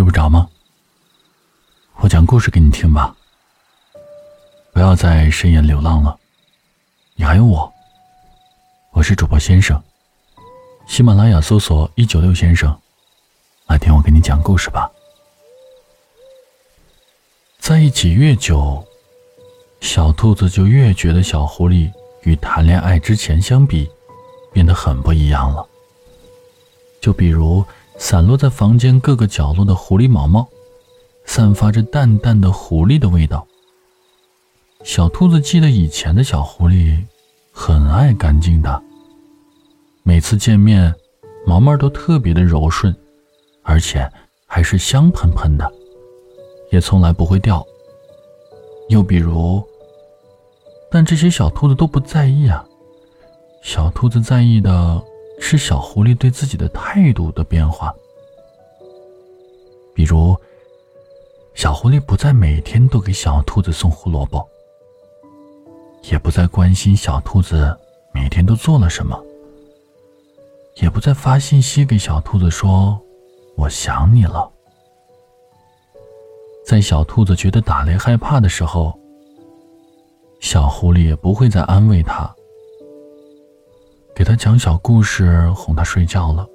睡不着吗？我讲故事给你听吧。不要再深夜流浪了，你还有我。我是主播先生，喜马拉雅搜索一九六先生，来听我给你讲故事吧。在一起越久，小兔子就越觉得小狐狸与谈恋爱之前相比，变得很不一样了。就比如。散落在房间各个角落的狐狸毛毛，散发着淡淡的狐狸的味道。小兔子记得以前的小狐狸，很爱干净的。每次见面，毛毛都特别的柔顺，而且还是香喷喷的，也从来不会掉。又比如，但这些小兔子都不在意啊。小兔子在意的。是小狐狸对自己的态度的变化，比如，小狐狸不再每天都给小兔子送胡萝卜，也不再关心小兔子每天都做了什么，也不再发信息给小兔子说“我想你了”。在小兔子觉得打雷害怕的时候，小狐狸也不会再安慰它。给他讲小故事，哄他睡觉了。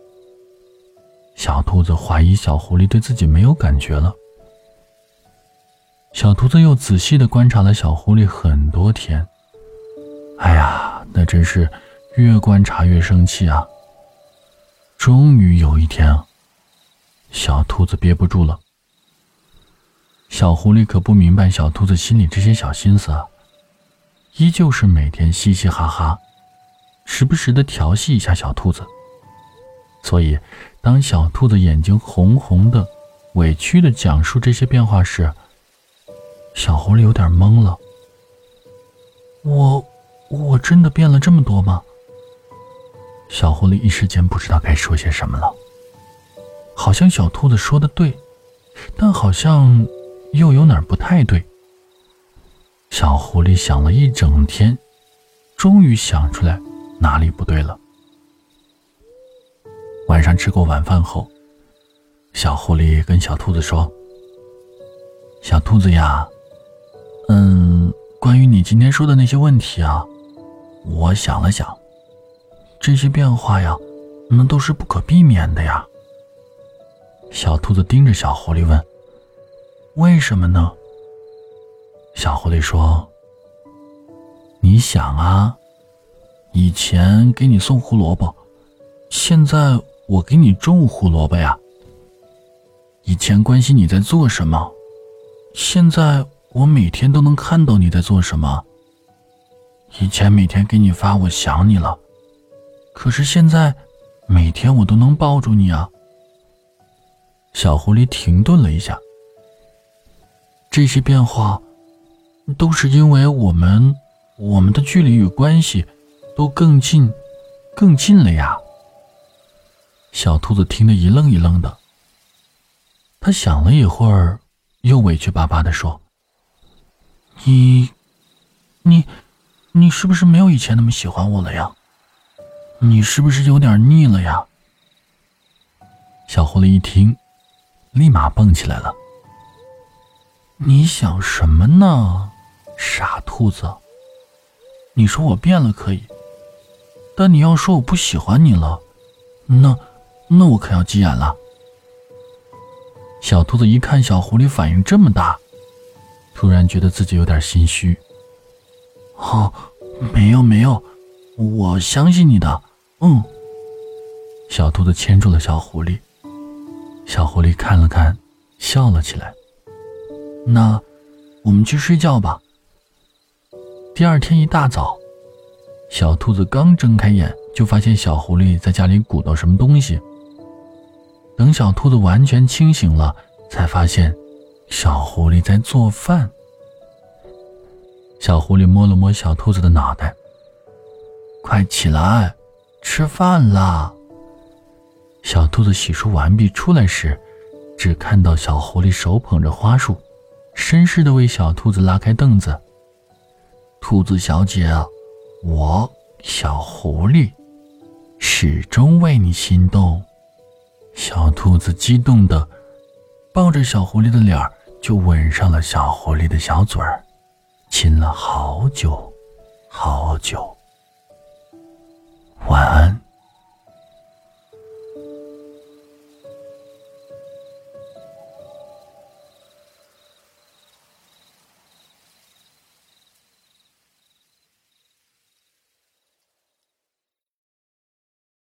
小兔子怀疑小狐狸对自己没有感觉了。小兔子又仔细的观察了小狐狸很多天。哎呀，那真是越观察越生气啊！终于有一天，小兔子憋不住了。小狐狸可不明白小兔子心里这些小心思，啊依旧是每天嘻嘻哈哈。时不时的调戏一下小兔子，所以当小兔子眼睛红红的、委屈的讲述这些变化时，小狐狸有点懵了。我，我真的变了这么多吗？小狐狸一时间不知道该说些什么了。好像小兔子说的对，但好像又有哪儿不太对。小狐狸想了一整天，终于想出来。哪里不对了？晚上吃过晚饭后，小狐狸跟小兔子说：“小兔子呀，嗯，关于你今天说的那些问题啊，我想了想，这些变化呀，那都是不可避免的呀。”小兔子盯着小狐狸问：“为什么呢？”小狐狸说：“你想啊。”以前给你送胡萝卜，现在我给你种胡萝卜呀。以前关心你在做什么，现在我每天都能看到你在做什么。以前每天给你发我想你了，可是现在每天我都能抱住你啊。小狐狸停顿了一下，这些变化都是因为我们我们的距离与关系。都更近，更近了呀！小兔子听得一愣一愣的。他想了一会儿，又委屈巴巴的说：“你，你，你是不是没有以前那么喜欢我了呀？你是不是有点腻了呀？”小狐狸一听，立马蹦起来了：“你想什么呢，傻兔子？你说我变了可以。”但你要说我不喜欢你了，那，那我可要急眼了。小兔子一看小狐狸反应这么大，突然觉得自己有点心虚。哦，没有没有，我相信你的。嗯。小兔子牵住了小狐狸，小狐狸看了看，笑了起来。那，我们去睡觉吧。第二天一大早。小兔子刚睁开眼，就发现小狐狸在家里鼓捣什么东西。等小兔子完全清醒了，才发现小狐狸在做饭。小狐狸摸了摸小兔子的脑袋：“快起来，吃饭啦！”小兔子洗漱完毕出来时，只看到小狐狸手捧着花束，绅士的为小兔子拉开凳子。兔子小姐。我小狐狸始终为你心动，小兔子激动的抱着小狐狸的脸儿，就吻上了小狐狸的小嘴儿，亲了好久，好久。晚安。